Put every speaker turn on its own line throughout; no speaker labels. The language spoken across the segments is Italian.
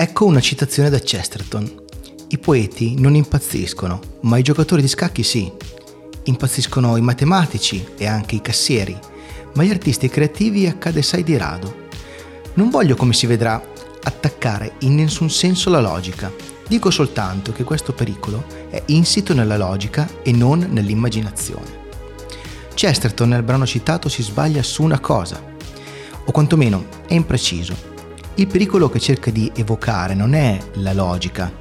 Ecco una citazione da Chesterton. I poeti non impazziscono, ma i giocatori di scacchi sì. Impazziscono i matematici e anche i cassieri, ma gli artisti creativi accade assai di rado. Non voglio, come si vedrà, attaccare in nessun senso la logica. Dico soltanto che questo pericolo è insito nella logica e non nell'immaginazione. Chesterton nel brano citato si sbaglia su una cosa, o quantomeno è impreciso. Il pericolo che cerca di evocare non è la logica.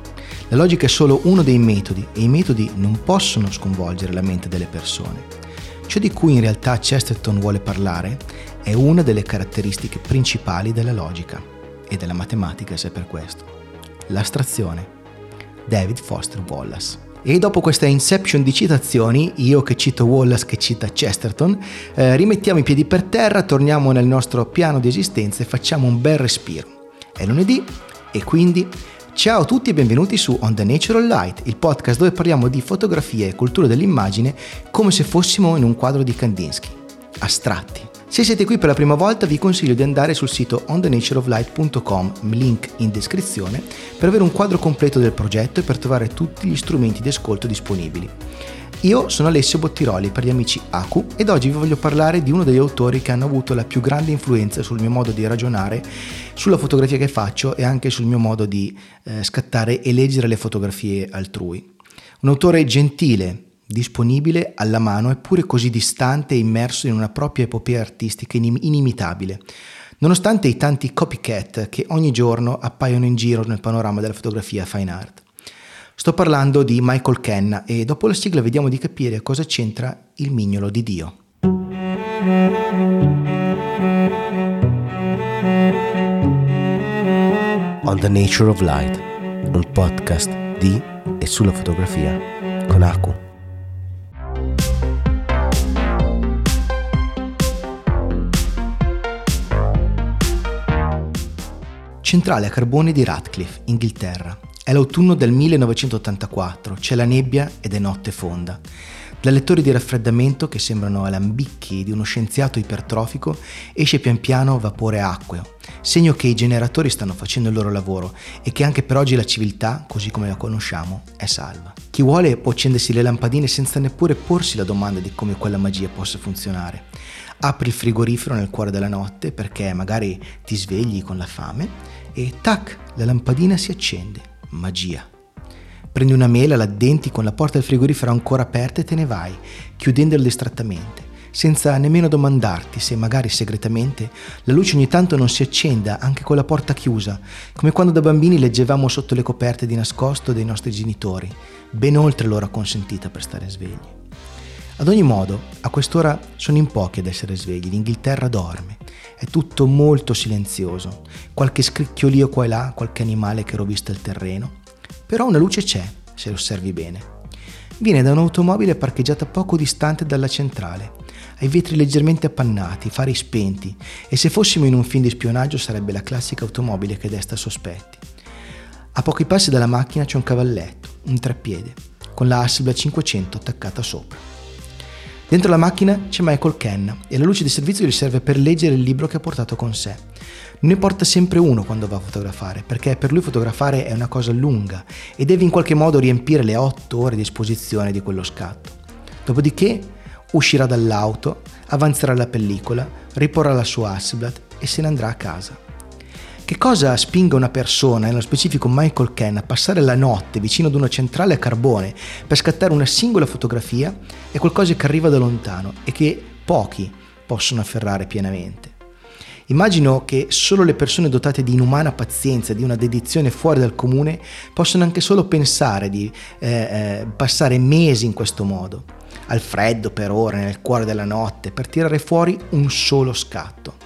La logica è solo uno dei metodi e i metodi non possono sconvolgere la mente delle persone. Ciò di cui in realtà Chesterton vuole parlare è una delle caratteristiche principali della logica e della matematica se per questo. L'astrazione. David Foster Wallace. E dopo questa inception di citazioni, io che cito Wallace che cita Chesterton, eh, rimettiamo i piedi per terra, torniamo nel nostro piano di esistenza e facciamo un bel respiro. È lunedì e quindi ciao a tutti e benvenuti su On the Natural Light, il podcast dove parliamo di fotografia e cultura dell'immagine come se fossimo in un quadro di Kandinsky, astratti. Se siete qui per la prima volta vi consiglio di andare sul sito onthenatureoflight.com, link in descrizione, per avere un quadro completo del progetto e per trovare tutti gli strumenti di ascolto disponibili. Io sono Alessio Bottiroli per gli amici Aku ed oggi vi voglio parlare di uno degli autori che hanno avuto la più grande influenza sul mio modo di ragionare, sulla fotografia che faccio e anche sul mio modo di eh, scattare e leggere le fotografie altrui. Un autore gentile, disponibile alla mano eppure così distante e immerso in una propria epopea artistica inimitabile, nonostante i tanti copycat che ogni giorno appaiono in giro nel panorama della fotografia fine art. Sto parlando di Michael Kenna e dopo la sigla vediamo di capire cosa c'entra il mignolo di Dio. On the Nature of Light, un podcast di e sulla fotografia con Aku. Centrale a carbone di Radcliffe, Inghilterra. È l'autunno del 1984, c'è la nebbia ed è notte fonda. Dal lettore di raffreddamento, che sembrano alambicchi di uno scienziato ipertrofico, esce pian piano vapore acqueo, segno che i generatori stanno facendo il loro lavoro e che anche per oggi la civiltà, così come la conosciamo, è salva. Chi vuole può accendersi le lampadine senza neppure porsi la domanda di come quella magia possa funzionare. Apri il frigorifero nel cuore della notte perché magari ti svegli con la fame e tac, la lampadina si accende. Magia. Prendi una mela, la addenti con la porta del frigorifero ancora aperta e te ne vai, chiudendola distrattamente, senza nemmeno domandarti se magari segretamente la luce ogni tanto non si accenda anche con la porta chiusa, come quando da bambini leggevamo sotto le coperte di nascosto dei nostri genitori, ben oltre l'ora consentita per stare svegli. Ad ogni modo, a quest'ora sono in pochi ad essere svegli, l'Inghilterra dorme, è tutto molto silenzioso, qualche scricchiolio qua e là, qualche animale che rovista il terreno, però una luce c'è, se osservi bene. Viene da un'automobile parcheggiata poco distante dalla centrale, ha i vetri leggermente appannati, fari spenti, e se fossimo in un film di spionaggio sarebbe la classica automobile che desta sospetti. A pochi passi dalla macchina c'è un cavalletto, un treppiede, con la Hasselblad 500 attaccata sopra. Dentro la macchina c'è Michael Ken e la luce di servizio gli serve per leggere il libro che ha portato con sé. Ne porta sempre uno quando va a fotografare, perché per lui fotografare è una cosa lunga e deve in qualche modo riempire le otto ore di esposizione di quello scatto. Dopodiché uscirà dall'auto, avanzerà la pellicola, riporrà la sua Hasselblad e se ne andrà a casa. Che cosa spinga una persona, nello specifico Michael Ken, a passare la notte vicino ad una centrale a carbone per scattare una singola fotografia è qualcosa che arriva da lontano e che pochi possono afferrare pienamente. Immagino che solo le persone dotate di inumana pazienza, di una dedizione fuori dal comune, possono anche solo pensare di eh, eh, passare mesi in questo modo, al freddo per ore, nel cuore della notte, per tirare fuori un solo scatto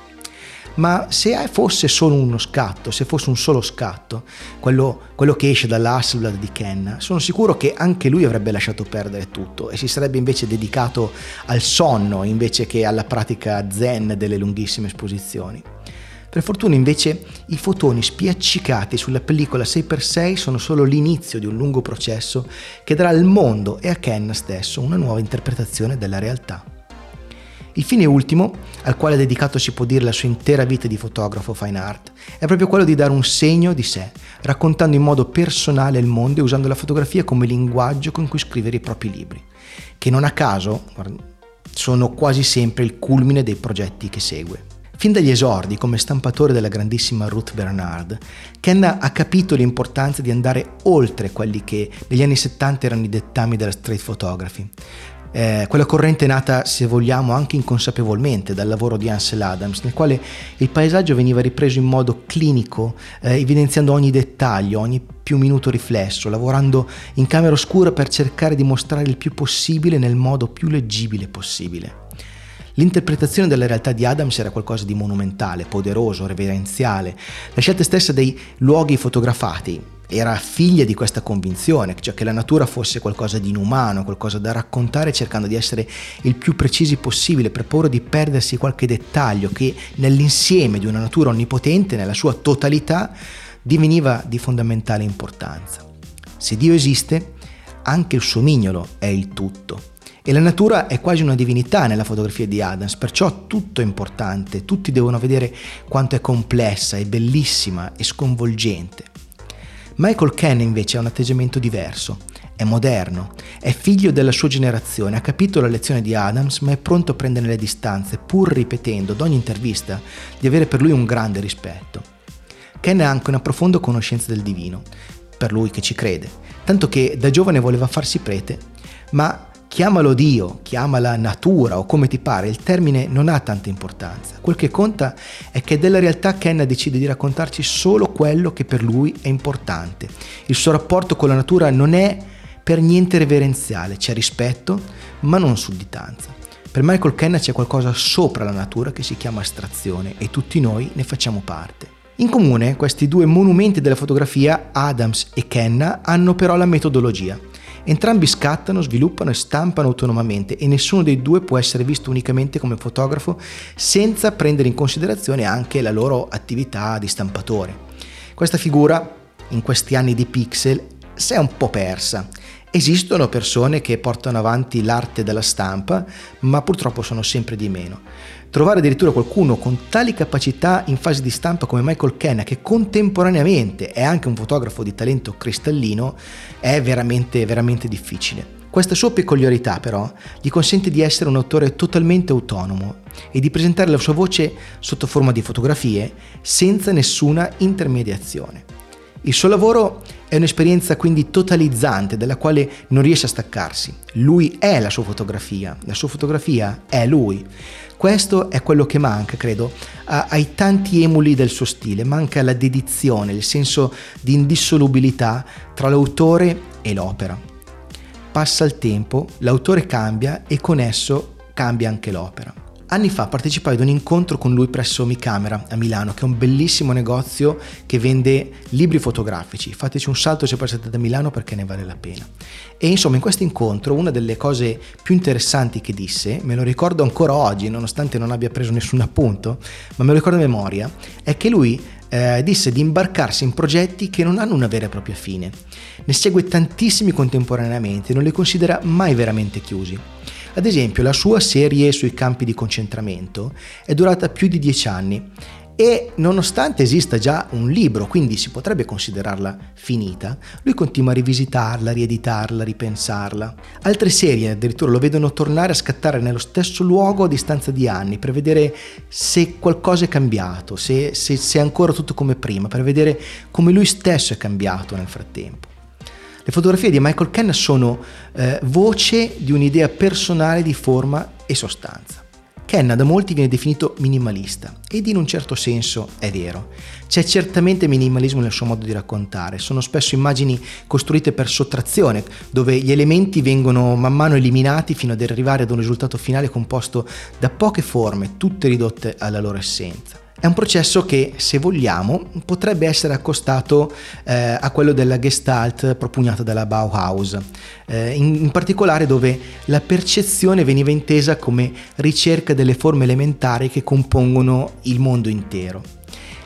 ma se fosse solo uno scatto, se fosse un solo scatto, quello, quello che esce dall'Hasselblad di Ken, sono sicuro che anche lui avrebbe lasciato perdere tutto e si sarebbe invece dedicato al sonno invece che alla pratica zen delle lunghissime esposizioni. Per fortuna invece i fotoni spiaccicati sulla pellicola 6x6 sono solo l'inizio di un lungo processo che darà al mondo e a Ken stesso una nuova interpretazione della realtà. Il fine ultimo, al quale ha dedicato si può dire la sua intera vita di fotografo fine art, è proprio quello di dare un segno di sé, raccontando in modo personale il mondo e usando la fotografia come linguaggio con cui scrivere i propri libri, che non a caso sono quasi sempre il culmine dei progetti che segue. Fin dagli esordi come stampatore della grandissima Ruth Bernard, Ken ha capito l'importanza di andare oltre quelli che negli anni 70 erano i dettami della street photography, eh, quella corrente nata, se vogliamo, anche inconsapevolmente dal lavoro di Ansel Adams, nel quale il paesaggio veniva ripreso in modo clinico, eh, evidenziando ogni dettaglio, ogni più minuto riflesso, lavorando in camera oscura per cercare di mostrare il più possibile nel modo più leggibile possibile. L'interpretazione della realtà di Adams era qualcosa di monumentale, poderoso, reverenziale. La scelta stessa dei luoghi fotografati, era figlia di questa convinzione, cioè che la natura fosse qualcosa di inumano, qualcosa da raccontare cercando di essere il più precisi possibile per paura di perdersi qualche dettaglio che nell'insieme di una natura onnipotente, nella sua totalità, diveniva di fondamentale importanza. Se Dio esiste, anche il suo mignolo è il tutto. E la natura è quasi una divinità nella fotografia di Adams, perciò tutto è importante, tutti devono vedere quanto è complessa, è bellissima e sconvolgente. Michael Ken invece ha un atteggiamento diverso, è moderno, è figlio della sua generazione, ha capito la lezione di Adams ma è pronto a prendere le distanze pur ripetendo ad ogni intervista di avere per lui un grande rispetto. Ken ha anche una profonda conoscenza del divino, per lui che ci crede, tanto che da giovane voleva farsi prete, ma Chiamalo Dio, chiamala natura o come ti pare, il termine non ha tanta importanza. Quel che conta è che della realtà Ken decide di raccontarci solo quello che per lui è importante. Il suo rapporto con la natura non è per niente reverenziale, c'è rispetto, ma non sudditanza. Per Michael Ken c'è qualcosa sopra la natura che si chiama astrazione e tutti noi ne facciamo parte. In comune questi due monumenti della fotografia, Adams e Kenna, hanno però la metodologia. Entrambi scattano, sviluppano e stampano autonomamente e nessuno dei due può essere visto unicamente come fotografo senza prendere in considerazione anche la loro attività di stampatore. Questa figura, in questi anni di pixel, si è un po' persa. Esistono persone che portano avanti l'arte della stampa, ma purtroppo sono sempre di meno. Trovare addirittura qualcuno con tali capacità in fase di stampa come Michael Kenna, che contemporaneamente è anche un fotografo di talento cristallino, è veramente, veramente difficile. Questa sua peculiarità però gli consente di essere un autore totalmente autonomo e di presentare la sua voce sotto forma di fotografie senza nessuna intermediazione. Il suo lavoro è un'esperienza quindi totalizzante dalla quale non riesce a staccarsi. Lui è la sua fotografia, la sua fotografia è lui. Questo è quello che manca, credo, ai tanti emuli del suo stile, manca la dedizione, il senso di indissolubilità tra l'autore e l'opera. Passa il tempo, l'autore cambia e con esso cambia anche l'opera. Anni fa partecipai ad un incontro con lui presso Mi Camera a Milano, che è un bellissimo negozio che vende libri fotografici. Fateci un salto se passate da Milano perché ne vale la pena. E insomma, in questo incontro una delle cose più interessanti che disse, me lo ricordo ancora oggi, nonostante non abbia preso nessun appunto, ma me lo ricordo a memoria, è che lui eh, disse di imbarcarsi in progetti che non hanno una vera e propria fine. Ne segue tantissimi contemporaneamente non li considera mai veramente chiusi. Ad esempio, la sua serie sui campi di concentramento è durata più di dieci anni e nonostante esista già un libro, quindi si potrebbe considerarla finita, lui continua a rivisitarla, rieditarla, ripensarla. Altre serie addirittura lo vedono tornare a scattare nello stesso luogo a distanza di anni per vedere se qualcosa è cambiato, se, se, se è ancora tutto come prima, per vedere come lui stesso è cambiato nel frattempo. Le fotografie di Michael Ken sono eh, voce di un'idea personale di forma e sostanza. Ken da molti viene definito minimalista ed in un certo senso è vero. C'è certamente minimalismo nel suo modo di raccontare, sono spesso immagini costruite per sottrazione, dove gli elementi vengono man mano eliminati fino ad arrivare ad un risultato finale composto da poche forme, tutte ridotte alla loro essenza. È un processo che, se vogliamo, potrebbe essere accostato eh, a quello della Gestalt propugnata dalla Bauhaus, eh, in, in particolare dove la percezione veniva intesa come ricerca delle forme elementari che compongono il mondo intero.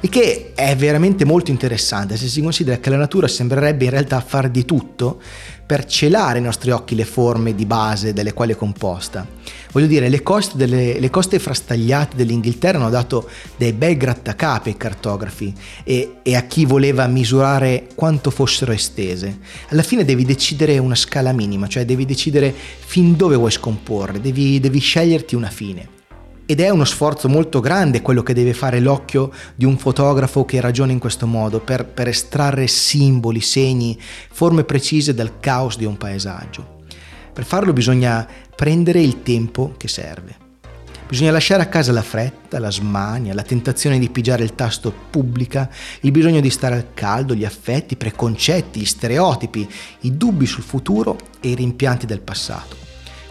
Il che è veramente molto interessante se si considera che la natura sembrerebbe in realtà far di tutto per celare ai nostri occhi le forme di base delle quali è composta. Voglio dire, le coste, delle, le coste frastagliate dell'Inghilterra hanno dato dei bei grattacapi ai cartografi e, e a chi voleva misurare quanto fossero estese. Alla fine devi decidere una scala minima, cioè devi decidere fin dove vuoi scomporre, devi, devi sceglierti una fine. Ed è uno sforzo molto grande quello che deve fare l'occhio di un fotografo che ragiona in questo modo per, per estrarre simboli, segni, forme precise dal caos di un paesaggio. Per farlo bisogna prendere il tempo che serve. Bisogna lasciare a casa la fretta, la smania, la tentazione di pigiare il tasto pubblica, il bisogno di stare al caldo, gli affetti, i preconcetti, gli stereotipi, i dubbi sul futuro e i rimpianti del passato.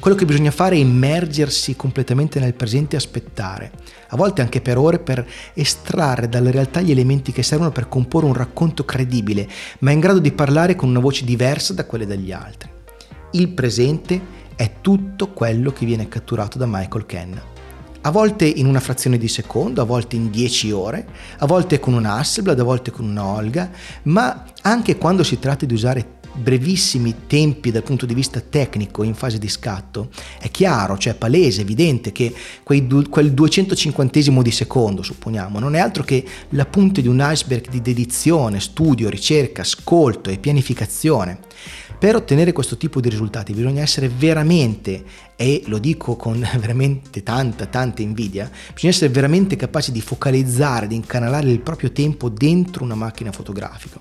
Quello che bisogna fare è immergersi completamente nel presente e aspettare, a volte anche per ore, per estrarre dalla realtà gli elementi che servono per comporre un racconto credibile, ma in grado di parlare con una voce diversa da quelle degli altri. Il presente è tutto quello che viene catturato da Michael Kenna. A volte in una frazione di secondo, a volte in dieci ore, a volte con un Hasselblad, a volte con una Olga, ma anche quando si tratta di usare brevissimi tempi dal punto di vista tecnico in fase di scatto, è chiaro, cioè palese, evidente che du- quel 250 di secondo, supponiamo, non è altro che la punta di un iceberg di dedizione, studio, ricerca, ascolto e pianificazione. Per ottenere questo tipo di risultati bisogna essere veramente, e lo dico con veramente tanta, tanta invidia, bisogna essere veramente capaci di focalizzare, di incanalare il proprio tempo dentro una macchina fotografica.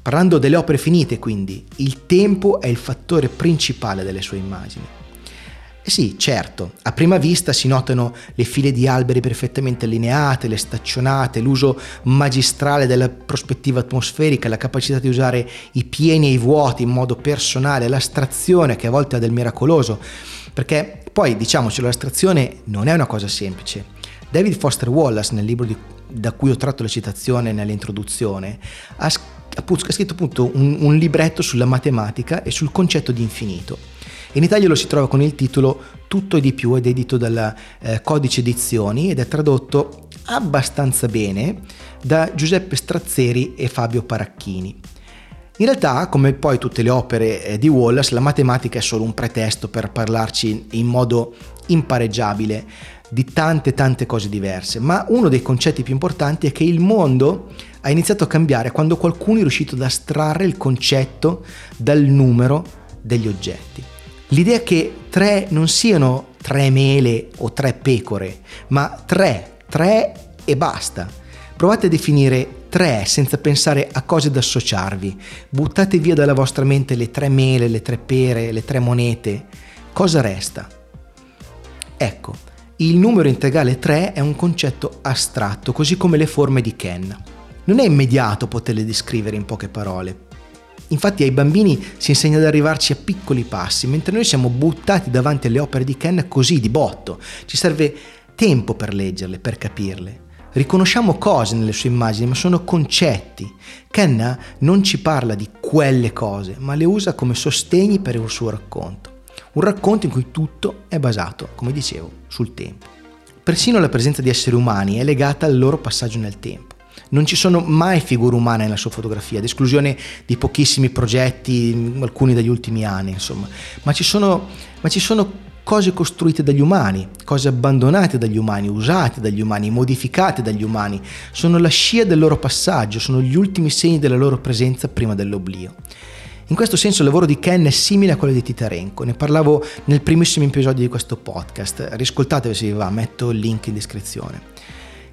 Parlando delle opere finite, quindi, il tempo è il fattore principale delle sue immagini. E sì, certo, a prima vista si notano le file di alberi perfettamente allineate, le staccionate, l'uso magistrale della prospettiva atmosferica, la capacità di usare i pieni e i vuoti in modo personale, l'astrazione che a volte ha del miracoloso, perché poi diciamoci, l'astrazione non è una cosa semplice. David Foster Wallace, nel libro di, da cui ho tratto la citazione nell'introduzione, ha ha scritto appunto un, un libretto sulla matematica e sul concetto di infinito. In Italia lo si trova con il titolo Tutto e di più ed è edito dalla eh, Codice Edizioni ed è tradotto abbastanza bene da Giuseppe Strazzeri e Fabio Paracchini. In realtà, come poi tutte le opere eh, di Wallace, la matematica è solo un pretesto per parlarci in modo impareggiabile di tante tante cose diverse, ma uno dei concetti più importanti è che il mondo ha iniziato a cambiare quando qualcuno è riuscito ad astrarre il concetto dal numero degli oggetti. L'idea che tre non siano tre mele o tre pecore, ma tre, tre e basta. Provate a definire tre senza pensare a cose da associarvi. Buttate via dalla vostra mente le tre mele, le tre pere, le tre monete. Cosa resta? Ecco, il numero integrale 3 è un concetto astratto, così come le forme di Ken non è immediato poterle descrivere in poche parole. Infatti ai bambini si insegna ad arrivarci a piccoli passi, mentre noi siamo buttati davanti alle opere di Ken così di botto. Ci serve tempo per leggerle, per capirle. Riconosciamo cose nelle sue immagini, ma sono concetti. Ken non ci parla di quelle cose, ma le usa come sostegni per il suo racconto. Un racconto in cui tutto è basato, come dicevo, sul tempo. Persino la presenza di esseri umani è legata al loro passaggio nel tempo. Non ci sono mai figure umane nella sua fotografia, ad esclusione di pochissimi progetti, alcuni degli ultimi anni, insomma. Ma ci sono, ma ci sono cose costruite dagli umani, cose abbandonate dagli umani, usate dagli umani, modificate dagli umani. Sono la scia del loro passaggio, sono gli ultimi segni della loro presenza prima dell'oblio. In questo senso il lavoro di Ken è simile a quello di Titarenko, ne parlavo nel primissimo episodio di questo podcast, riscoltatevi se vi va, metto il link in descrizione.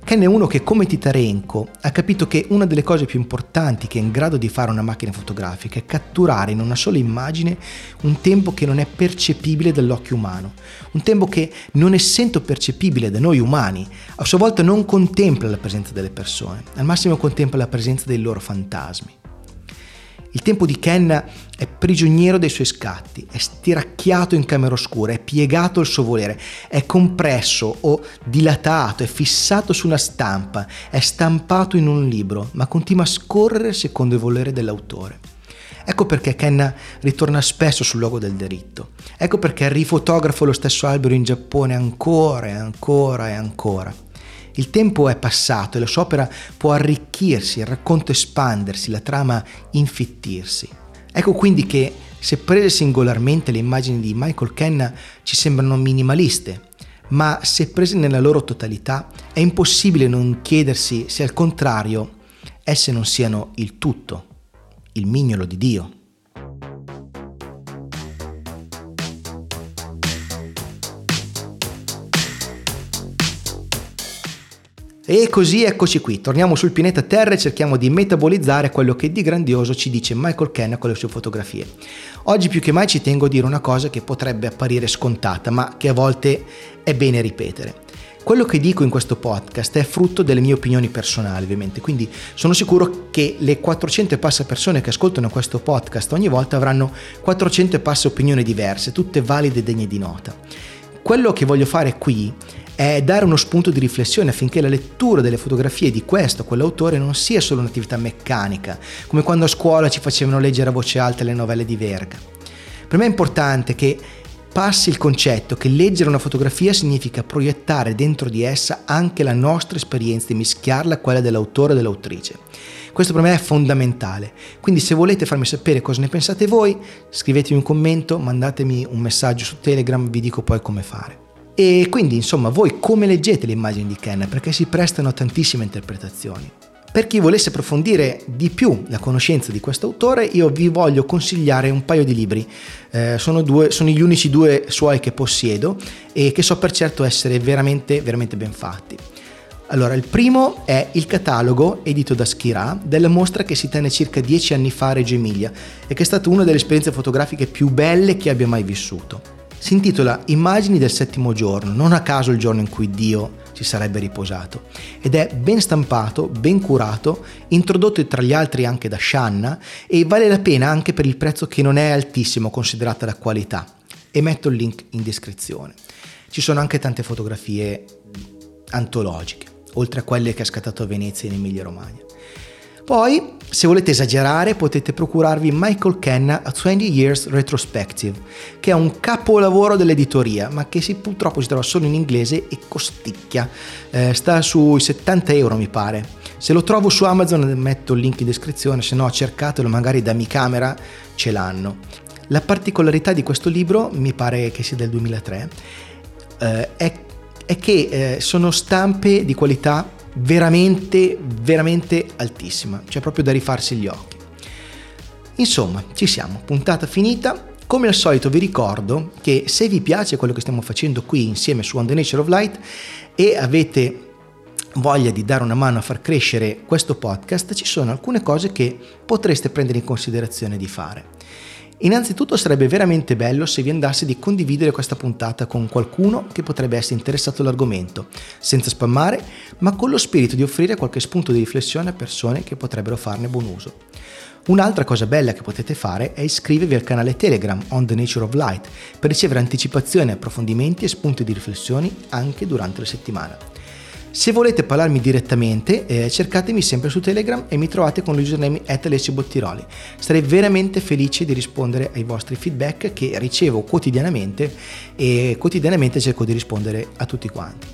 Ken è uno che come Titarenko ha capito che una delle cose più importanti che è in grado di fare una macchina fotografica è catturare in una sola immagine un tempo che non è percepibile dall'occhio umano, un tempo che non essendo percepibile da noi umani, a sua volta non contempla la presenza delle persone, al massimo contempla la presenza dei loro fantasmi. Il tempo di Ken è prigioniero dei suoi scatti, è stiracchiato in camera oscura, è piegato al suo volere, è compresso o dilatato, è fissato su una stampa, è stampato in un libro, ma continua a scorrere secondo il volere dell'autore. Ecco perché Ken ritorna spesso sul luogo del delitto. Ecco perché rifotografo lo stesso albero in Giappone ancora e ancora e ancora. Il tempo è passato e la sua opera può arricchirsi, il racconto espandersi, la trama infittirsi. Ecco quindi che se prese singolarmente le immagini di Michael Kenna ci sembrano minimaliste, ma se prese nella loro totalità è impossibile non chiedersi se al contrario esse non siano il tutto, il mignolo di Dio. E così eccoci qui, torniamo sul pianeta Terra e cerchiamo di metabolizzare quello che di grandioso ci dice Michael Kenna con le sue fotografie. Oggi più che mai ci tengo a dire una cosa che potrebbe apparire scontata, ma che a volte è bene ripetere. Quello che dico in questo podcast è frutto delle mie opinioni personali, ovviamente, quindi sono sicuro che le 400 e passa persone che ascoltano questo podcast ogni volta avranno 400 e passa opinioni diverse, tutte valide e degne di nota. Quello che voglio fare qui è dare uno spunto di riflessione affinché la lettura delle fotografie di questo o quell'autore non sia solo un'attività meccanica, come quando a scuola ci facevano leggere a voce alta le novelle di Verga. Per me è importante che passi il concetto che leggere una fotografia significa proiettare dentro di essa anche la nostra esperienza e mischiarla a quella dell'autore o dell'autrice. Questo per me è fondamentale, quindi se volete farmi sapere cosa ne pensate voi, scrivetemi un commento, mandatemi un messaggio su Telegram, vi dico poi come fare. E quindi, insomma, voi come leggete le immagini di Ken? Perché si prestano a tantissime interpretazioni. Per chi volesse approfondire di più la conoscenza di questo autore, io vi voglio consigliare un paio di libri. Eh, sono, due, sono gli unici due suoi che possiedo e che so per certo essere veramente, veramente ben fatti. Allora, il primo è il catalogo edito da Schirà della mostra che si tenne circa dieci anni fa a Reggio Emilia e che è stata una delle esperienze fotografiche più belle che abbia mai vissuto si intitola Immagini del settimo giorno, non a caso il giorno in cui Dio si sarebbe riposato, ed è ben stampato, ben curato, introdotto tra gli altri anche da Shanna e vale la pena anche per il prezzo che non è altissimo considerata la qualità. E metto il link in descrizione. Ci sono anche tante fotografie antologiche, oltre a quelle che ha scattato a Venezia in Emilia Romagna. Poi, se volete esagerare, potete procurarvi Michael Kenna A 20 Years Retrospective, che è un capolavoro dell'editoria, ma che si, purtroppo si trova solo in inglese e costicchia. Eh, sta sui 70 euro, mi pare. Se lo trovo su Amazon metto il link in descrizione, se no cercatelo, magari da Mi Camera ce l'hanno. La particolarità di questo libro, mi pare che sia del 2003, eh, è, è, che eh, sono stampe di qualità veramente, veramente altissima, cioè proprio da rifarsi gli occhi. Insomma, ci siamo, puntata finita. Come al solito vi ricordo che se vi piace quello che stiamo facendo qui insieme su On the Nature of Light e avete voglia di dare una mano a far crescere questo podcast, ci sono alcune cose che potreste prendere in considerazione di fare. Innanzitutto sarebbe veramente bello se vi andasse di condividere questa puntata con qualcuno che potrebbe essere interessato all'argomento, senza spammare, ma con lo spirito di offrire qualche spunto di riflessione a persone che potrebbero farne buon uso. Un'altra cosa bella che potete fare è iscrivervi al canale Telegram On the Nature of Light per ricevere anticipazioni, approfondimenti e spunti di riflessioni anche durante la settimana. Se volete parlarmi direttamente, eh, cercatemi sempre su Telegram e mi trovate con l'username Bottiroli. Sarei veramente felice di rispondere ai vostri feedback che ricevo quotidianamente e quotidianamente cerco di rispondere a tutti quanti.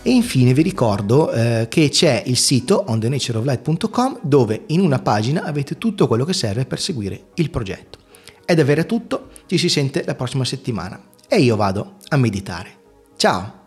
E infine vi ricordo eh, che c'è il sito onthenatureoflight.com dove in una pagina avete tutto quello che serve per seguire il progetto. È davvero tutto, ci si sente la prossima settimana e io vado a meditare. Ciao!